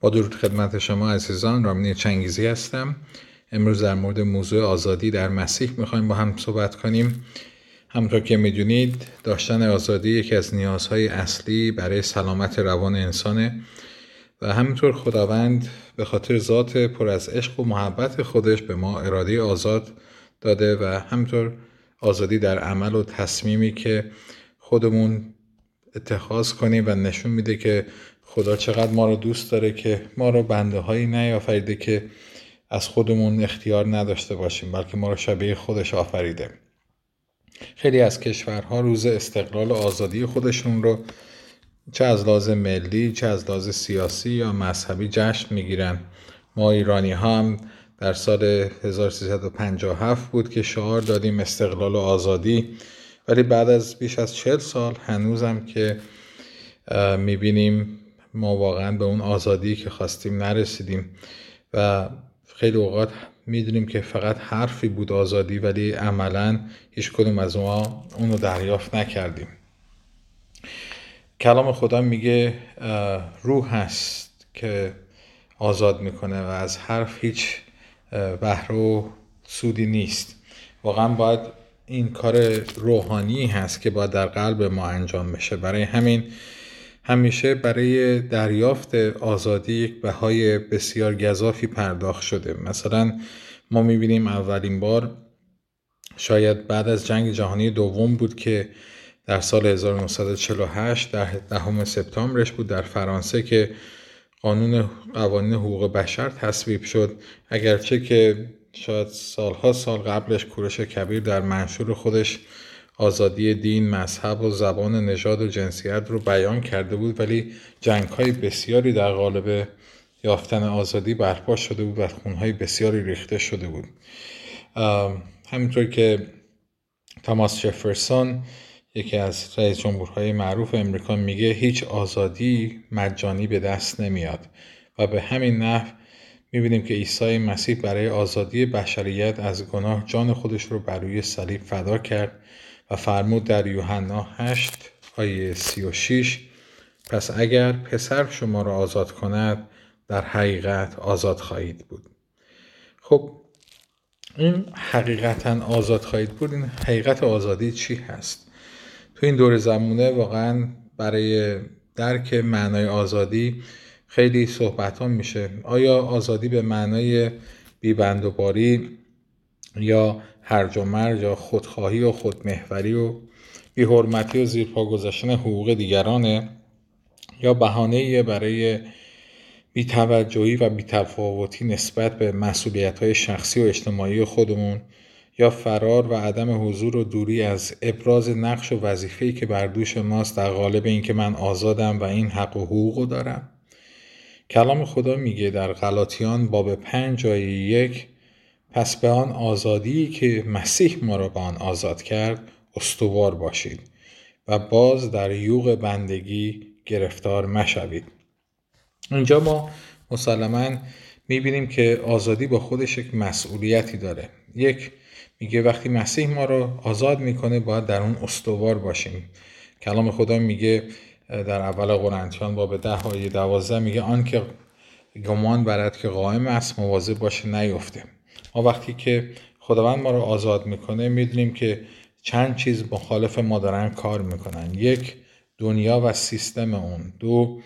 با درود خدمت شما عزیزان رامین چنگیزی هستم. امروز در مورد موضوع آزادی در مسیح می‌خوایم با هم صحبت کنیم. همطور که می‌دونید داشتن آزادی یکی از نیازهای اصلی برای سلامت روان انسانه و همینطور خداوند به خاطر ذات پر از عشق و محبت خودش به ما اراده آزاد داده و همینطور آزادی در عمل و تصمیمی که خودمون اتخاذ کنیم و نشون میده که خدا چقدر ما رو دوست داره که ما رو بنده هایی نیافریده که از خودمون اختیار نداشته باشیم بلکه ما رو شبیه خودش آفریده. خیلی از کشورها روز استقلال و آزادی خودشون رو چه از لحاظ ملی چه از لحاظ سیاسی یا مذهبی جشن می‌گیرن. ما ایرانی ها هم در سال 1357 بود که شعار دادیم استقلال و آزادی ولی بعد از بیش از چل سال هنوزم که می‌بینیم ما واقعا به اون آزادی که خواستیم نرسیدیم و خیلی اوقات می‌دونیم که فقط حرفی بود آزادی ولی عملا هیچ کدوم از ما اونو دریافت نکردیم. کلام خدا میگه روح هست که آزاد می‌کنه و از حرف هیچ بهره و سودی نیست. واقعا باید این کار روحانی هست که باید در قلب ما انجام بشه. برای همین همیشه برای دریافت آزادی یک بهای بسیار گذافی پرداخت شده. مثلا ما می‌بینیم اولین بار شاید بعد از جنگ جهانی دوم بود که در سال 1948 در دهم سپتامبرش بود در فرانسه که قانون قوانین حقوق بشر تصویب شد. اگرچه که شاید سالها سال قبلش کورش کبیر در منشور خودش آزادی دین، مذهب و زبان نژاد و جنسیت رو بیان کرده بود ولی جنگ های بسیاری در قالب یافتن آزادی برپا شده بود و خونهای بسیاری ریخته شده بود. همینطور که تاماس جفرسون یکی از رئیس جمهورهای معروف امریکا میگه هیچ آزادی مجانی به دست نمیاد و به همین نحو می‌بینیم که عیسی مسیح برای آزادی بشریت از گناه جان خودش رو بر روی صلیب فدا کرد. و فرمود در یوحنا 8 آیه 36 پس اگر پسر شما را آزاد کند در حقیقت آزاد خواهید بود. خب این حقیقتا آزاد خواهید بود این حقیقت آزادی چی هست؟ تو این دور زمونه واقعا برای درک معنای آزادی خیلی صحبت ها میشه. آیا آزادی به معنای بیبند و باری یا هرج و مرج یا خودخواهی و خودمهوری و بیحرمتی و زیرپا گذاشتن حقوق دیگرانه یا بهانه برای بیتوجهی و بیتفاوتی نسبت به مسئولیت های شخصی و اجتماعی خودمون یا فرار و عدم حضور و دوری از ابراز نقش و وظیفه‌ای که بر دوش ماست در قالب اینکه من آزادم و این حق و حقوق دارم. کلام خدا میگه در غلاطیان باب پنج جای یک پس به آن آزادی که مسیح ما را به آن آزاد کرد استوار باشید و باز در یوغ بندگی گرفتار مشوید اینجا ما مسلما می‌بینیم که آزادی با خودش یک مسئولیتی داره. یک میگه وقتی مسیح ما رو آزاد می‌کنه باید در اون استوار باشیم. کلام خدا میگه در اول قرنتیان باب ده آیه دوازده میگه آن که گمان برد که قائم است مواظب باشه نیفته. ما وقتی که خداوند ما رو آزاد می‌کنه می‌دونیم که چند چیز مخالف ما دارن کار می‌کنن. یک دنیا و سیستم اون. دو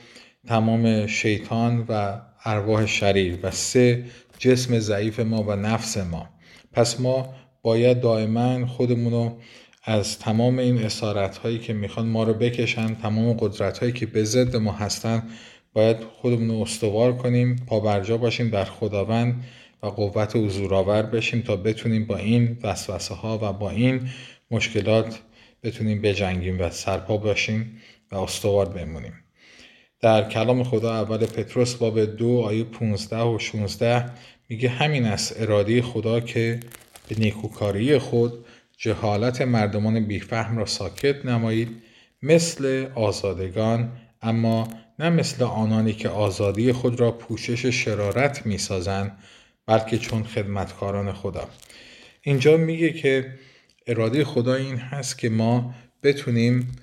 تمام شیطان و ارواح شریر. و سه جسم ضعیف ما و نفس ما. پس ما باید دائما خودمون رو از تمام این اسارت هایی که می‌خوان ما رو بکشن تمام قدرت هایی که به ضد ما هستن باید خودمون رو استوار کنیم پا برجا باشیم در خداوند و قوت حضورآور بشیم تا بتونیم با این وسوسه ها و با این مشکلات بتونیم بجنگیم و سرپا باشیم و استوار بمونیم. در کلام خدا اول پتروس باب دو آیه 15 و 16 میگه همین است اراده خدا که به نیکوکاری خود جهالت مردمان بیفهم را ساکت نمایید مثل آزادگان اما نه مثل آنانی که آزادی خود را پوشش شرارت می‌سازند بلکه چون خدمتکاران خدا اینجا میگه که اراده خدا این هست که ما بتونیم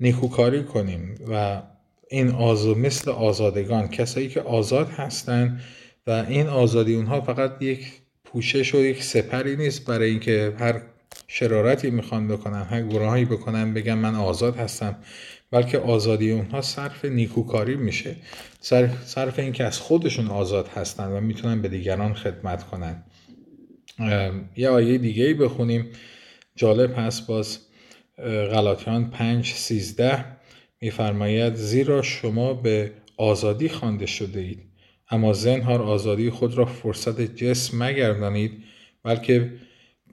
نیکوکاری کنیم و این آزاد مثل آزادگان کسایی که آزاد هستند و این آزادی اونها فقط یک پوشش و یک سپری نیست برای اینکه هر شرارتی می‌خوان بکنن هر گناهی بکنن بگن من آزاد هستم. بلکه آزادی اونها صرف نیکوکاری میشه. صرف اینکه از خودشون آزاد هستن و می‌تونن به دیگران خدمت کنن. یه آیه دیگه ای بخونیم. جالب هست باز غلاطیان 5 13 میفرماید زیرا شما به آزادی خوانده شده اید اما زنهار آزادی خود را فرصت جسم مگردانید بلکه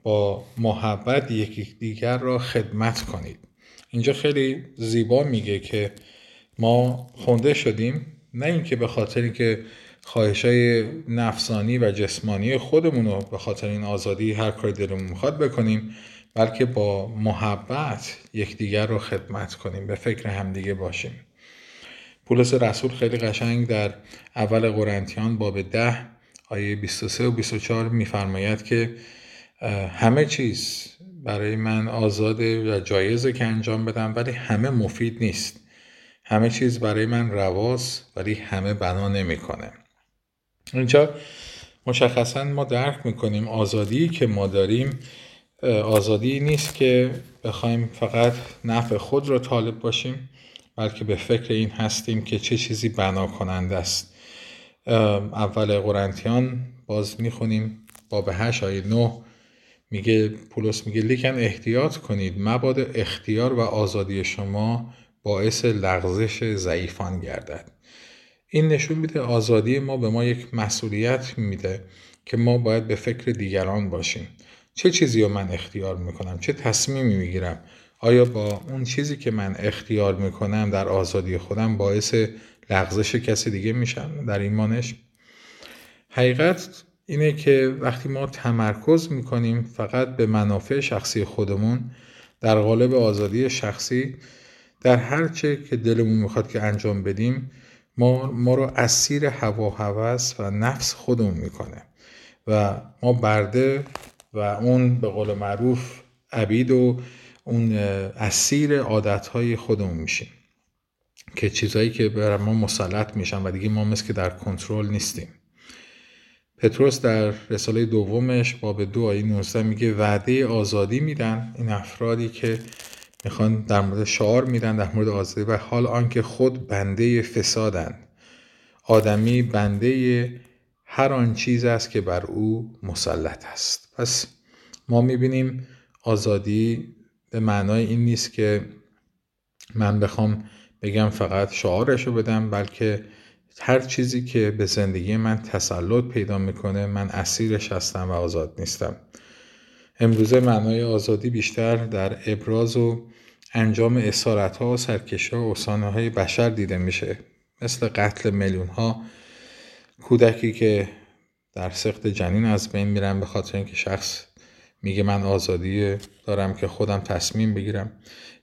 با محبت یکی دیگر را خدمت کنید. اینجا خیلی زیبا میگه که ما خونده شدیم نه اینکه به خاطر اینکه خواهش های نفسانی و جسمانی خودمون رو به خاطر این آزادی هر کاری دلمون می‌خواد بکنیم بلکه با محبت یکدیگر رو خدمت کنیم به فکر همدیگه باشیم. پولس رسول خیلی قشنگ در اول قرنتیان باب ده آیه 23 و 24 میفرماید که همه چیز برای من آزاده و جایزه که انجام بدم ولی همه مفید نیست. همه چیز برای من رواز ولی همه بنا نمی‌کنه. اینجا مشخصا ما درک می‌کنیم آزادی که ما داریم آزادی نیست که بخوایم فقط نفع خود را طالب باشیم بلکه به فکر این هستیم که چه چیزی بنا کننده است اول قرنتیان باز می‌خونیم باب 8 آیه 9 میگه پولس میگه لیکن احتیاط کنید مبادا اختیار و آزادی شما باعث لغزش ضعیفان گردد. این نشون میده آزادی ما به ما یک مسئولیت میده که ما باید به فکر دیگران باشیم. چه چیزی رو من اختیار می‌کنم؟ چه تصمیمی می‌گیرم؟ آیا با اون چیزی که من اختیار می‌کنم در آزادی خودم باعث لغزش کسی دیگه میشم؟ در ایمانش؟ حقیقت اینه که وقتی ما تمرکز می‌کنیم فقط به منافع شخصی خودمون در قالب آزادی شخصی در هر چه که دلمون می‌خواد که انجام بدیم ما, ما رو اسیر هوا هوس و نفس خودمون می‌کنه و ما برده و اون به قول معروف عبید و اون اسیر عادتهای خودمون میشیم که چیزهایی که بر ما مسلط میشن و دیگه ما مثل که در کنترل نیستیم. پتروس در رساله دومش باب دو آیه 19 میگه وعده آزادی میدن این افرادی که می‌خوان در مورد شعار میدن در مورد آزادی و حال آنکه خود بنده فسادند. آدمی بنده هر آن چیز است که بر او مسلط است. پس ما می‌بینیم آزادی به معنای این نیست که من بخوام بگم فقط شعارش بدم بلکه هر چیزی که به زندگی من تسلط پیدا می‌کنه من اسیرش هستم و آزاد نیستم. امروزه معنای آزادی بیشتر در ابراز و انجام اسارت ها و سرکش ها و های بشر دیده میشه. مثل قتل میلیون ها کودکی که در سخت جنین از بین میرن به خاطر اینکه شخص میگه من آزادی دارم که خودم تصمیم بگیرم.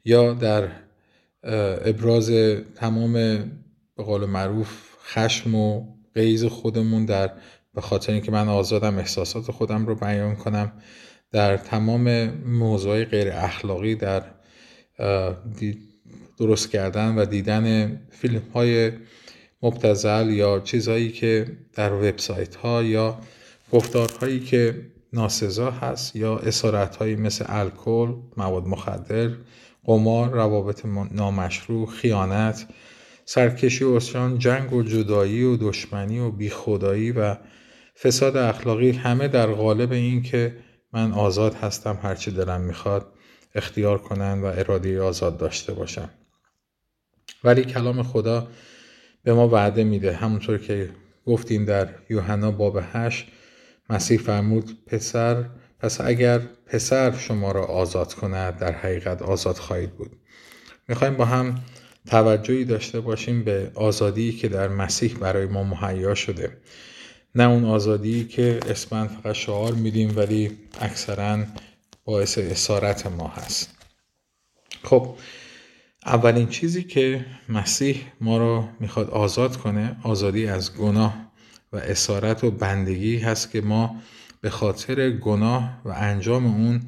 یا در ابراز تمام به قول معروف خشم و قیز خودمون در به خاطر اینکه من آزادم احساسات خودم رو بیان کنم در تمام موضوع غیر اخلاقی در درست کردن و دیدن فیلم های مبتزل یا چیزهایی که در وبسایت ها یا گفتارهایی که ناسزا هست یا اسارت هایی مثل الکل، مواد مخدر، قمار، روابط نامشروع، خیانت، سرکشی و اسیان، جنگ و جدایی و دشمنی و بیخدایی و فساد اخلاقی همه در قالب این که من آزاد هستم هرچی دلم می‌خواد اختیار کنن و اراده آزاد داشته باشم ولی کلام خدا به ما وعده میده. همونطور که گفتیم در یوحنا باب 8 مسیح فرمود پسر پس اگر پسر شما را آزاد کند در حقیقت آزاد خواهید بود. می‌خوایم با هم توجهی داشته باشیم به آزادی که در مسیح برای ما مهیا شده. نه اون آزادی که اسمن فقط شعار میدیم ولی اکثرا باعث اسارت ما هست. خب اولین چیزی که مسیح ما رو می‌خواد آزاد کنه آزادی از گناه و اسارت و بندگی هست که ما به خاطر گناه و انجام اون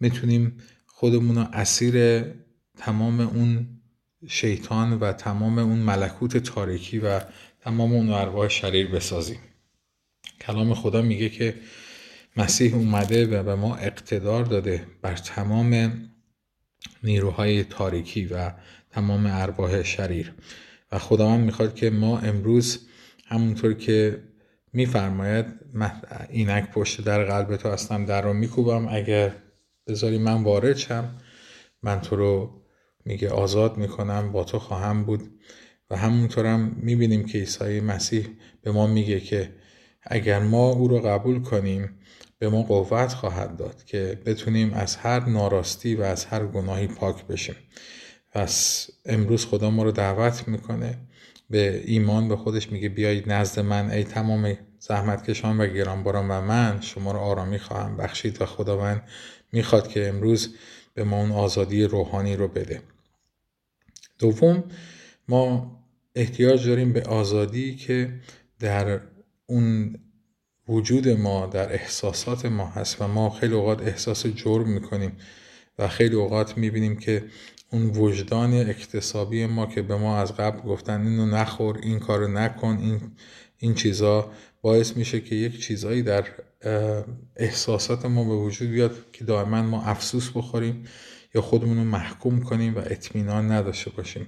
می‌تونیم خودمون رو اسیر تمام اون شیطان و تمام اون ملکوت تاریکی و تمام اون ارواح شریر بسازیم. کلام خدا میگه که مسیح اومده و به ما اقتدار داده بر تمام نیروهای تاریکی و تمام ارواح شریر. و خداوند می‌خواد که ما امروز همونطور که میفرماید اینک پشت در قلب تو هستم در رو میکوبم. اگر بذاری من وارد شم من تو رو میگه آزاد می‌کنم با تو خواهم بود. و همونطورم می‌بینیم که عیسی مسیح به ما میگه که اگر ما او رو قبول کنیم به ما قوت خواهد داد که بتونیم از هر ناراستی و از هر گناهی پاک بشیم. پس امروز خدا ما رو دعوت می‌کنه به ایمان به خودش میگه بیایید نزد من ای تمام زحمتکشان و گرانباران و من شما رو آرامی خواهم بخشید. و خداوند می‌خواد که امروز به ما اون آزادی روحانی رو بده. دوم ما احتیاج داریم به آزادی که در اون وجود ما در احساسات ما هست و ما خیلی اوقات احساس جرم می‌کنیم و خیلی اوقات می‌بینیم که اون وجدان اکتسابی ما که به ما از قبل گفتن اینو نخور این کارو نکن این این چیزا باعث میشه که یک چیزایی در احساسات ما به وجود بیاد که دائما ما افسوس بخوریم. یا خودمون رو محکوم کنیم و اطمینان نداشته باشیم.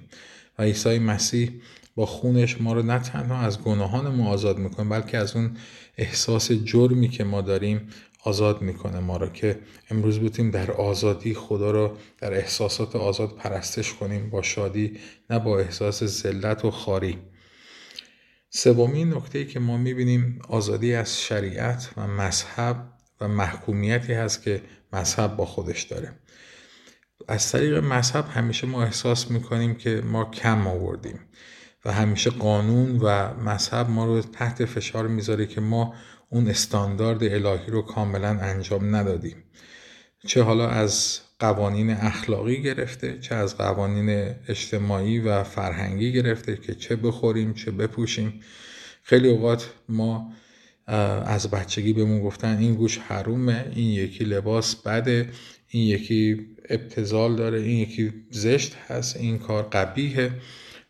و عیسی مسیح با خونش ما رو نه تنها از گناهان ما آزاد می‌کنه بلکه از اون احساس جرمی که ما داریم آزاد می‌کنه ما رو که امروز بودیم در آزادی خدا رو در احساسات آزاد پرستش کنیم با شادی نه با احساس ذلت و خاری. سومین نکته که ما می‌بینیم آزادی از شریعت و مذهب و محکومیتی هست که مذهب با خودش داره. از طریق مذهب همیشه ما احساس می‌کنیم که ما کم آوردیم و همیشه قانون و مذهب ما رو تحت فشار می‌ذاره که ما اون استاندارد الهی رو کاملا انجام ندادیم. چه حالا از قوانین اخلاقی گرفته چه از قوانین اجتماعی و فرهنگی گرفته که چه بخوریم چه بپوشیم. خیلی اوقات ما از bachchagi بهمون گفتن این گوش حرومه این یکی لباس بده این یکی ابتزال داره این یکی زشت هست این کار قبیهه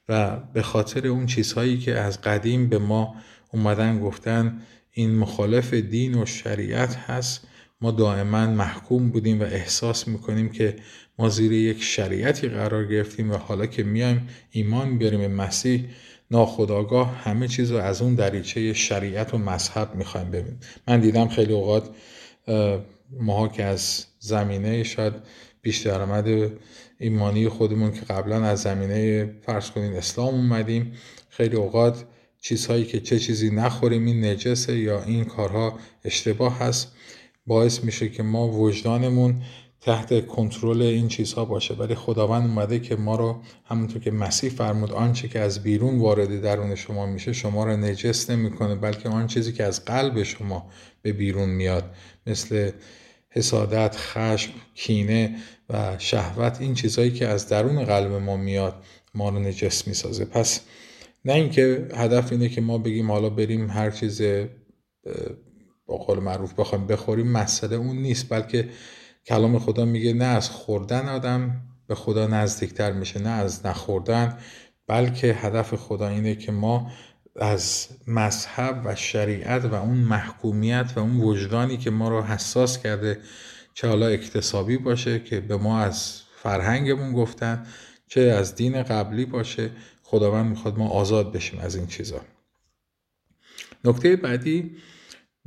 و به خاطر اون چیزهایی که از قدیم به ما اومدن گفتن این مخالف دین و شریعت هست ما دائما محکوم بودیم و احساس می‌کنیم که ما زیر یک شریعتی قرار گرفتیم و حالا که میایم ایمان بیاریم به مسیح ناخداگاه همه چیز رو از اون دریچه شریعت و مذهب می‌خوایم ببینیم. من دیدم خیلی اوقات ماها که از زمینه شاید پیش درآمد ایمانی خودمون که قبلا از زمینه فرض کنین اسلام اومدیم خیلی اوقات چیزهایی که چه چیزی نخوریم این نجسه یا این کارها اشتباه هست باعث میشه که ما وجدانمون تحت کنترل این چیزها باشه. ولی خداوند اومده که ما رو همونطور که مسیح فرمود آنچه که از بیرون وارد درون شما میشه شما رو نجس نمی‌کنه بلکه آن چیزی که از قلب شما به بیرون میاد مثل حسادت، خشم، کینه و شهوت این چیزهایی که از درون قلب ما میاد ما رو نجس می‌سازه. پس نه اینکه هدف اینه که ما بگیم حالا بریم هر چیز با قول معروف بخوایم بخوریم مسئله اون نیست بلکه کلام خدا میگه نه از خوردن آدم به خدا نزدیکتر میشه نه از نخوردن بلکه هدف خدا اینه که ما از مذهب و شریعت و اون محکومیت و اون وجدانی که ما رو حساس کرده چه حالا اکتسابی باشه که به ما از فرهنگمون گفتن چه از دین قبلی باشه خداوند می‌خواد ما آزاد بشیم از این چیزا. نکته بعدی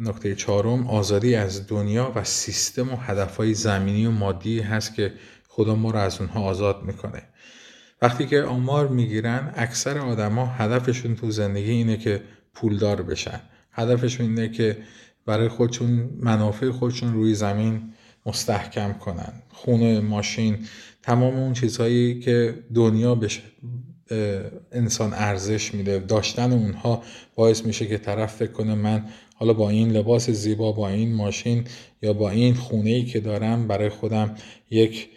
نکته چهارم آزادی از دنیا و سیستم و هدفهای زمینی و مادی هست که خدا ما رو از اونها آزاد می‌کنه. وقتی که آمار می‌گیرن اکثر آدما هدفشون تو زندگی اینه که پولدار بشن. هدفشون اینه که برای خودشون منافع خودشون روی زمین مستحکم کنن. خونه ماشین تمام اون چیزهایی که دنیا بشه انسان ارزش میده. داشتن اونها باعث میشه که طرف فکر کنه من حالا با این لباس زیبا با این ماشین یا با این خونه ای که دارم برای خودم یک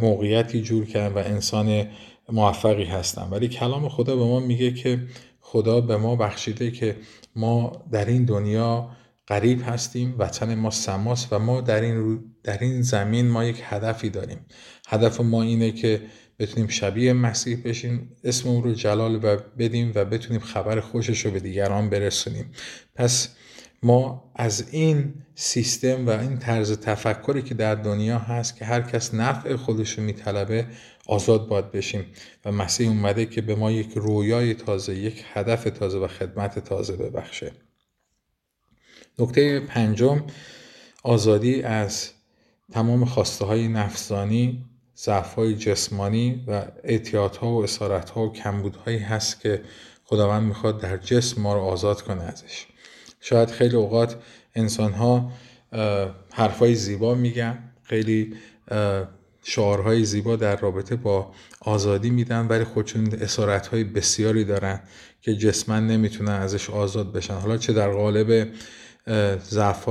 موقعیتی جور کردم و انسان موفقی هستم. ولی کلام خدا به ما میگه که خدا به ما بخشیده که ما در این دنیا قریب هستیم وطن ما سماست و ما در این, در این زمین ما یک هدفی داریم. هدف ما اینه که بتونیم شبیه مسیح بشیم اسم او رو جلال بدیم و بتونیم خبر خوشش رو به دیگران برسونیم. پس ما از این سیستم و این طرز تفکری که در دنیا هست که هر کس نفع خودش رو میطلبه آزاد باید بشیم. و مسیح اومده که به ما یک رویای تازه یک هدف تازه و خدمت تازه ببخشه. نکته پنجم آزادی از تمام خواسته های نفسانی ضعف های جسمانی و اعتیاط ها و اسارت ها و کمبود هایی هست که خداوند می‌خواد در جسم ما رو آزاد کنه ازش. شاید خیلی اوقات انسان ها حرفای زیبا میگن خیلی شعارهای زیبا در رابطه با آزادی میدن ولی خودشون اسارت های بسیاری دارن که جسمن نمی‌تونن ازش آزاد بشن. حالا چه در قالب ضعف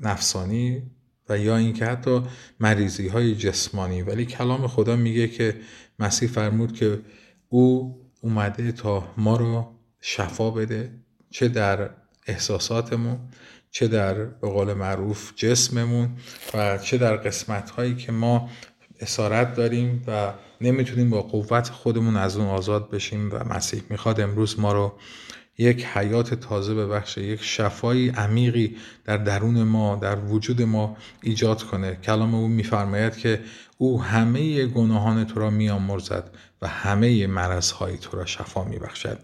نفسانی و یا اینکه حتی مریضی های جسمانی. ولی کلام خدا میگه که مسیح فرمود که او اومده تا ما رو شفا بده چه در احساساتمون چه در به قول معروف جسممون و چه در قسمت هایی که ما اسارت داریم و نمی‌تونیم با قوت خودمون از اون آزاد بشیم و مسیح می‌خواد امروز ما رو یک حیات تازه ببخشه یک شفایی عمیقی در درون ما در وجود ما ایجاد کنه. کلام او میفرماید که او همه گناهان تو را میآمرزد و همه مرضهای تو را شفا میبخشد.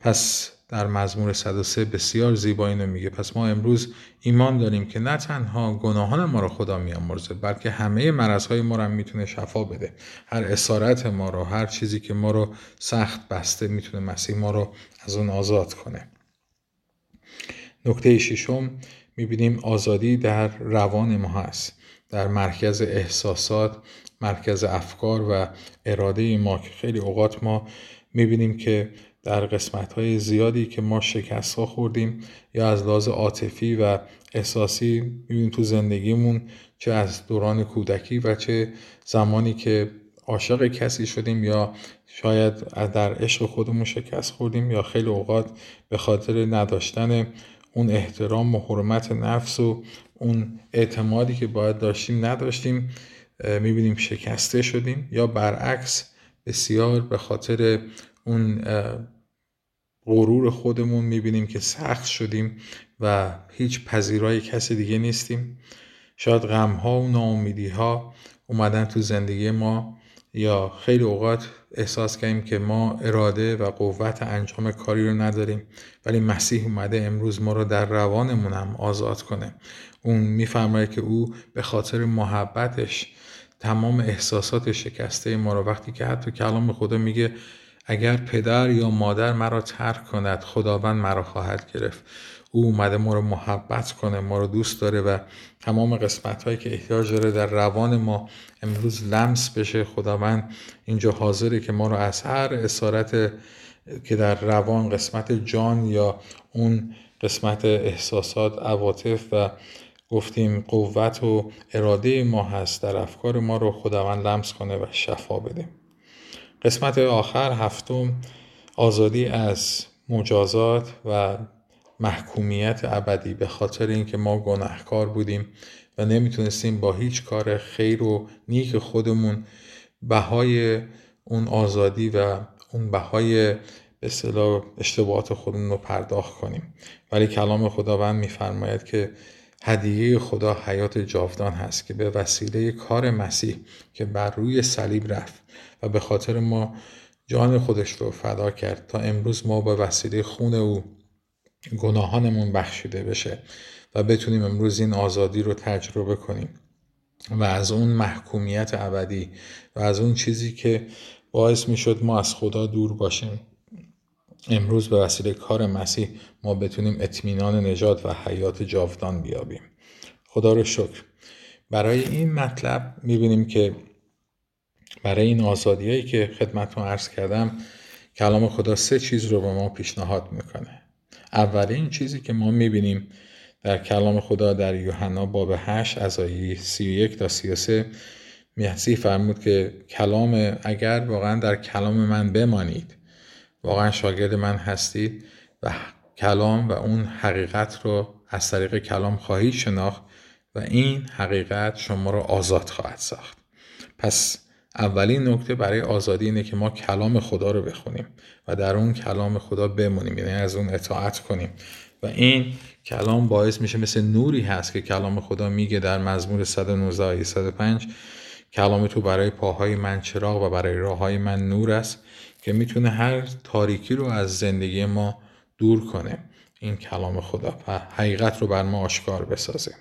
پس در مزمور 103 بسیار زیبا اینو میگه. پس ما امروز ایمان داریم که نه تنها گناهان ما رو خدا میامرزه بلکه همه مرضهای ما رو می‌تونه شفا بده. هر اسارت ما رو هر چیزی که ما رو سخت بسته می‌تونه مسیح ما رو از اون آزاد کنه. نکته ششم می‌بینیم آزادی در روان ما هست. در مرکز احساسات مرکز افکار و اراده ما که خیلی اوقات ما می‌بینیم که در قسمت های زیادی که ما شکست ها خوردیم یا از لحاظ عاطفی و احساسی می‌بینیم تو زندگیمون چه از دوران کودکی و چه زمانی که عاشق کسی شدیم یا شاید در عشق خودمون شکست خوردیم یا خیلی اوقات به خاطر نداشتن اون احترام و حرمت نفس و اون اعتمادی که باید داشتیم نداشتیم می‌بینیم شکسته شدیم یا برعکس بسیار به خاطر اون غرور خودمون می‌بینیم که سخت شدیم و هیچ پذیرای کسی دیگه نیستیم. شاید غم ها و ناامیدی ها اومدن تو زندگی ما یا خیلی اوقات احساس کردیم که ما اراده و قوت انجام کاری رو نداریم ولی مسیح اومده امروز ما رو در روانمون هم آزاد کنه. اون میفرماید که او به خاطر محبتش تمام احساسات شکسته ما رو وقتی که حتی کلام خدا میگه اگر پدر یا مادر مرا ترک کند خداوند مرا خواهد گرفت. او اومده ما رو محبت کنه ما رو دوست داره و تمام قسمت هایی که احتیاج داره در روان ما امروز لمس بشه. خداوند اینجا حاضره که ما رو از هر اسارت که در روان قسمت جان یا اون قسمت احساسات عواطف و گفتیم قوت و اراده ما هست در افکار ما رو خداوند لمس کنه و شفا بده. قسمت آخر هفتم آزادی از مجازات و محکومیت ابدی به خاطر اینکه ما گناهکار بودیم و نمی‌تونستیم با هیچ کار خیر و نیک خودمون بهای اون آزادی و اون بهای به صلاح اشتباهات خودمون رو پرداخت کنیم. ولی کلام خداوند میفرماید که هدیه خدا حیات جاودان هست که به وسیله کار مسیح که بر روی صلیب رفت و به خاطر ما جان خودش رو فدا کرد تا امروز ما به وسیله خون او گناهانمون بخشیده بشه و بتونیم امروز این آزادی رو تجربه کنیم و از اون محکومیت ابدی و از اون چیزی که باعث می شد ما از خدا دور باشیم. امروز به وسیله کار مسیح ما بتونیم اطمینان نجات و حیات جاودان بیابیم. خدا رو شکر. برای این مطلب می‌بینیم که برای این آزادیایی که خدمتتون عرض کردم کلام خدا سه چیز رو به ما پیشنهاد می‌کنه. اولین چیزی که ما می‌بینیم در کلام خدا در یوحنا باب 8 از آیه 31 تا 33 مسیح فرمود که کلام اگر واقعا در کلام من بمانید واقعا شاگرد من هستید و کلام و اون حقیقت رو از طریق کلام خواهید شناخت و این حقیقت شما رو آزاد خواهد ساخت. پس اولین نکته برای آزادی اینه که ما کلام خدا رو بخونیم و در اون کلام خدا بمونیم یعنی از اون اطاعت کنیم. و این کلام باعث میشه مثل نوری هست که کلام خدا میگه در مزمور 119 آیه 105 کلام تو برای پاهای من چراغ و برای راه های من نور است. که می‌تونه هر تاریکی رو از زندگی ما دور کنه. این کلام خدا و حقیقت رو بر ما آشکار بسازه.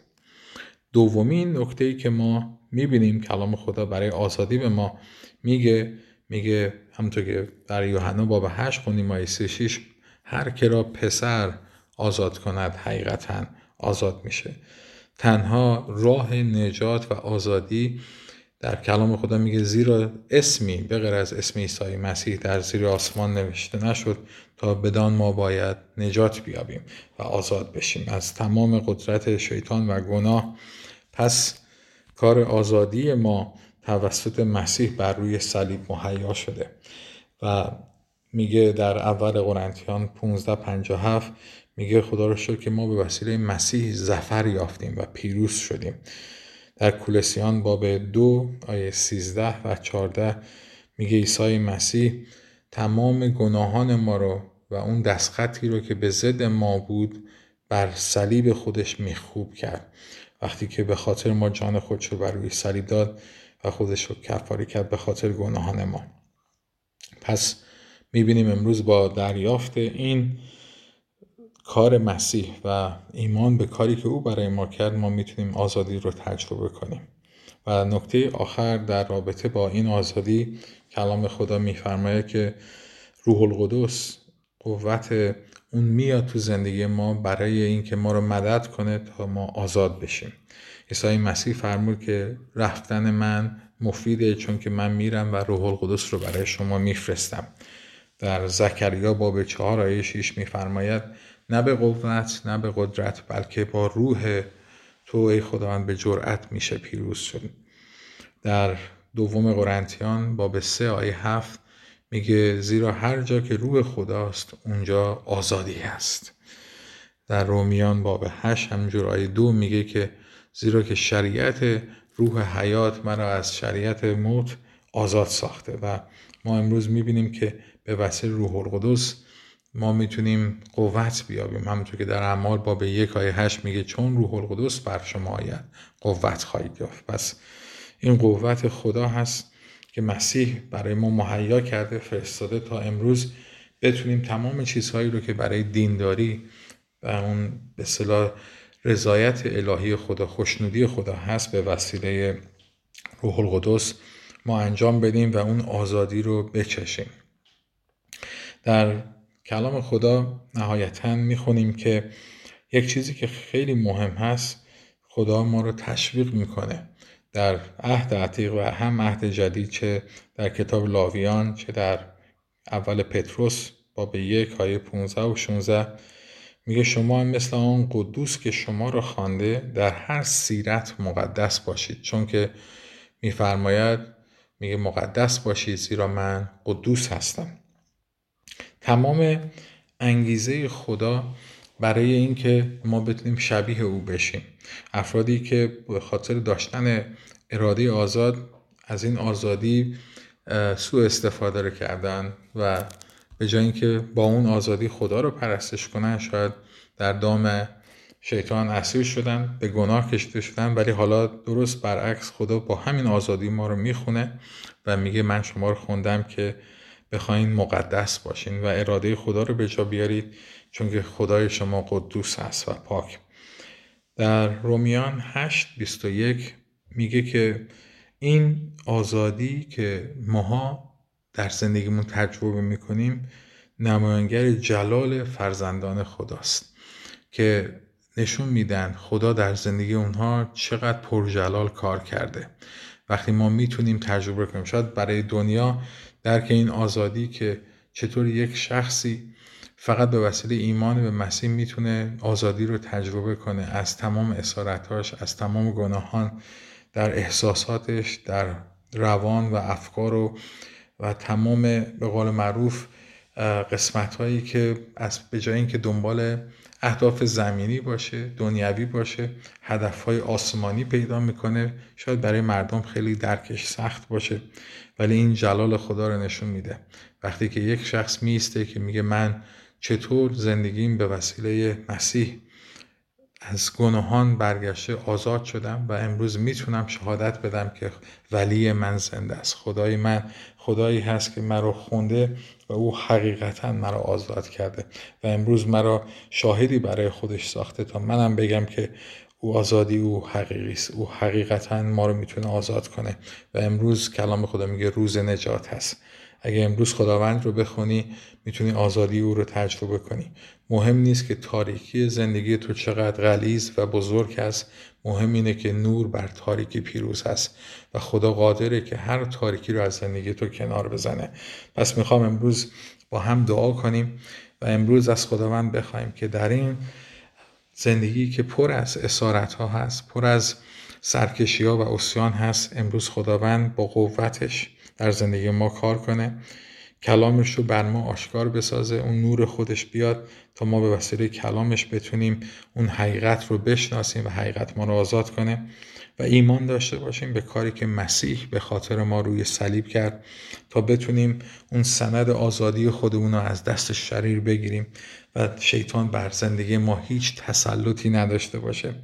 دومین نکته ای که ما می‌بینیم کلام خدا برای آزادی به ما میگه میگه همونطور که در یوحنا باب 8 خوندیم آیه 6 هر که را پسر آزاد کند حقیقتا آزاد میشه. تنها راه نجات و آزادی در کلام خدا میگه زیرا اسمی به غیر از اسم عیسی مسیح در زیر آسمان نوشته نشد تا بدان ما باید نجات بیابیم و آزاد بشیم. از تمام قدرت شیطان و گناه پس کار آزادی ما توسط مسیح بر روی صلیب مهیا شده. و میگه در اول قرنتیان 1557 میگه خدا رو شکر که ما به وسیله مسیح زفر یافتیم و پیروز شدیم. در کولسیان باب دو آیه 13 و 14 میگه عیسی مسیح تمام گناهان ما رو و اون دستخطی رو که به ضد ما بود بر صلیب خودش میخوب کرد. وقتی که به خاطر ما جان خودش رو بر روی صلیب داد و خودش رو کفاری کرد به خاطر گناهان ما. پس می‌بینیم امروز با دریافت این کار مسیح و ایمان به کاری که او برای ما کرد ما می‌تونیم آزادی رو تجربه کنیم. و نکته آخر در رابطه با این آزادی کلام خدا میفرماید که روح القدس قوت اون میاد تو زندگی ما برای اینکه ما رو مدد کنه تا ما آزاد بشیم. عیسی مسیح فرمود که رفتن من مفیده چون که من میرم و روح القدس رو برای شما میفرستم. در زکریا باب چهار آیه 6 میفرماید نه به قوت نه به قدرت بلکه با روح تو ای خداوند به جرأت میشه پیروز شد در دوم قرنتیان باب سه آیه هفت میگه زیرا هر جا که روح خداست اونجا آزادی هست. در رومیان باب هشت همجور آیه دو میگه که زیرا که شریعت روح حیات مرا از شریعت موت آزاد ساخته و ما امروز می‌بینیم که به وسیله روح القدس ما می‌تونیم قوت بیابیم. همونطور که در اعمال باب یک آیه هشت میگه چون روح القدس بر شما آید قوت خواهید یافت. پس این قوت خدا هست که مسیح برای ما مهیا کرده فرستاده تا امروز بتونیم تمام چیزهایی رو که برای دینداری و اون به صلاح رضایت الهی خدا خوشنودی خدا هست به وسیله روح القدس ما انجام بدیم و اون آزادی رو بچشیم در کلام خدا نهایتا می‌خونیم که یک چیزی که خیلی مهم هست خدا ما رو تشویق می‌کنه در عهد عتیق و هم عهد جدید چه در کتاب لاویان چه در اول پتروس باب یک آیه 15 و 16 میگه شما مثل آن قدوس که شما رو خوانده در هر سیرت مقدس باشید. چون که میفرماید میگه مقدس باشید زیرا من قدوس هستم. تمام انگیزه خدا برای اینکه ما بتونیم شبیه او بشیم. افرادی که به خاطر داشتن اراده آزاد از این آزادی سوء استفاده رو کردن و به جای اینکه با اون آزادی خدا رو پرستش کنن شاید در دام شیطان اسیر شدن به گناه کشیده شدن ولی حالا درست برعکس خدا با همین آزادی ما رو می‌خونه و میگه من شما رو خوندم که بخواین مقدس باشین و اراده خدا رو به جا بیارید چون که خدای شما قدوس است و پاک. در رومیان 8:21 میگه که این آزادی که ماها در زندگیمون تجربه می‌کنیم نمایانگر جلال فرزندان خداست که نشون میدن خدا در زندگی اونها چقدر پرجلال کار کرده. وقتی ما می‌تونیم تجربه کنیم شاید برای دنیا درک این آزادی که چطور یک شخصی فقط به وسیله ایمان به مسیح می‌تونه آزادی رو تجربه کنه از تمام اسارتاش از تمام گناهان در احساساتش در روان و افکار و, و تمام به قول معروف قسمت هایی که از به جای اینکه دنبال اهداف زمینی باشه دنیوی باشه هدف های آسمانی پیدا می‌کنه. شاید برای مردم خیلی درکش سخت باشه ولی این جلال خدا رو نشون میده. وقتی که یک شخص میسته که میگه من چطور زندگیم به وسیله مسیح از گناهان برگشته آزاد شدم و امروز می‌تونم شهادت بدم که ولی من زنده است. خدای من خدایی هست که مرا خونده و او حقیقتا مرا آزاد کرده و امروز مرا شاهدی برای خودش ساخته تا منم بگم که او آزادی او حقیقی است. او حقیقتا ما رو می‌تونه آزاد کنه و امروز کلام خدا میگه روز نجات هست اگه امروز خداوند رو بخونی می‌تونی آزادی او رو تجربه کنی. مهم نیست که تاریکی زندگی تو چقدر غلیز و بزرگ است. مهم اینه که نور بر تاریکی پیروز هست و خدا قادره که هر تاریکی رو از زندگی تو کنار بزنه. پس می‌خوام امروز با هم دعا کنیم و امروز از خداوند بخوایم که در این زندگی که پر از اسارت ها هست پر از سرکشی ها و اسیان هست امروز خداوند با قوتش در زندگی ما کار کنه. کلامش رو بر ما آشکار بسازه. اون نور خودش بیاد تا ما به وسیله کلامش بتونیم اون حقیقت رو بشناسیم و حقیقت ما رو آزاد کنه و ایمان داشته باشیم به کاری که مسیح به خاطر ما روی صلیب کرد تا بتونیم اون سند آزادی خودمون رو از دست شریر بگیریم و شیطان بر زندگی ما هیچ تسلطی نداشته باشه.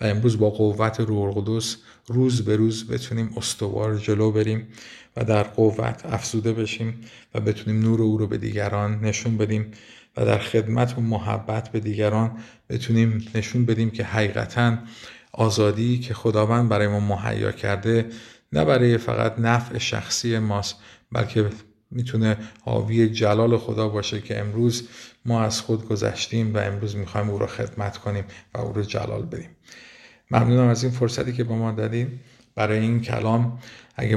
و امروز با قوت روح القدس روز به روز بتونیم استوار جلو بریم و در قوت افزوده بشیم و بتونیم نور او رو به دیگران نشون بدیم و در خدمت و محبت به دیگران بتونیم نشون بدیم که حقیقتا آزادی که خداوند برای ما مهیا کرده نه برای فقط نفع شخصی ماست بلکه می‌تونه حاوی جلال خدا باشه که امروز ما از خود گذشتیم و امروز می‌خوایم او رو خدمت کنیم و او رو جلال بدیم. ممنونم از این فرصتی که با ما دادیم برای این کلام اگه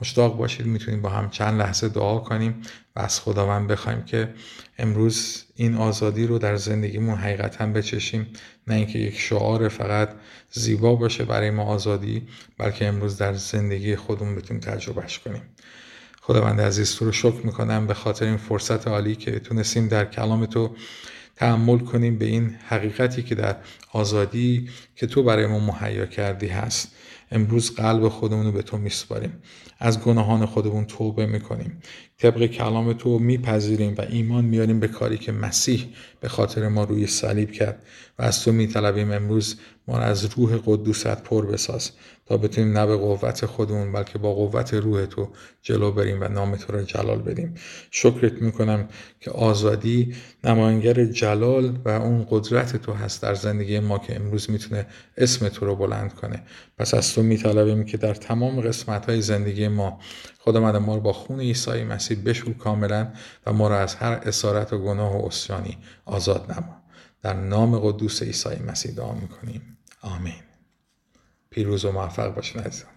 مشتاق باشید می‌تونیم با هم چند لحظه دعا کنیم و از خداوند بخوایم که امروز این آزادی رو در زندگیمون حقیقتا بچشیم. نه اینکه یک شعار فقط زیبا باشه برای ما آزادی بلکه امروز در زندگی خودمون بتونیم تجربهش کنیم. خداوند عزیز تو رو شکر می‌کنم به خاطر این فرصت عالی که تونستیم در کلام تو تحمل کنیم به این حقیقتی که در آزادی که تو برای ما مهیا کردی هست. امروز قلب خودمون رو به تو میسپاریم. از گناهان خودمون توبه می‌کنیم. طبق کلام تو میپذیریم و ایمان میاریم به کاری که مسیح به خاطر ما روی صلیب کرد. و از تو میطلبیم امروز ما از روح قدوست پر بساز. تا بتونیم نه به قوت خودمون بلکه با قوت روح تو جلو بریم و نام تو رو جلال بدیم. شکرت می‌کنم که آزادی نماینگر جلال و اون قدرت تو هست در زندگی ما که امروز می‌تونه اسم تو رو بلند کنه. پس از تو میطلبیم که در تمام قسمت های زندگی ما خدا ما رو با خون عیسی مسیح بشور کاملا و ما رو از هر اسارت و گناه و اسیانی آزاد نما. در نام قدوس عیسی مسیح دعا می‌کنیم. آمین. پیروز و موفق باشین عزیزان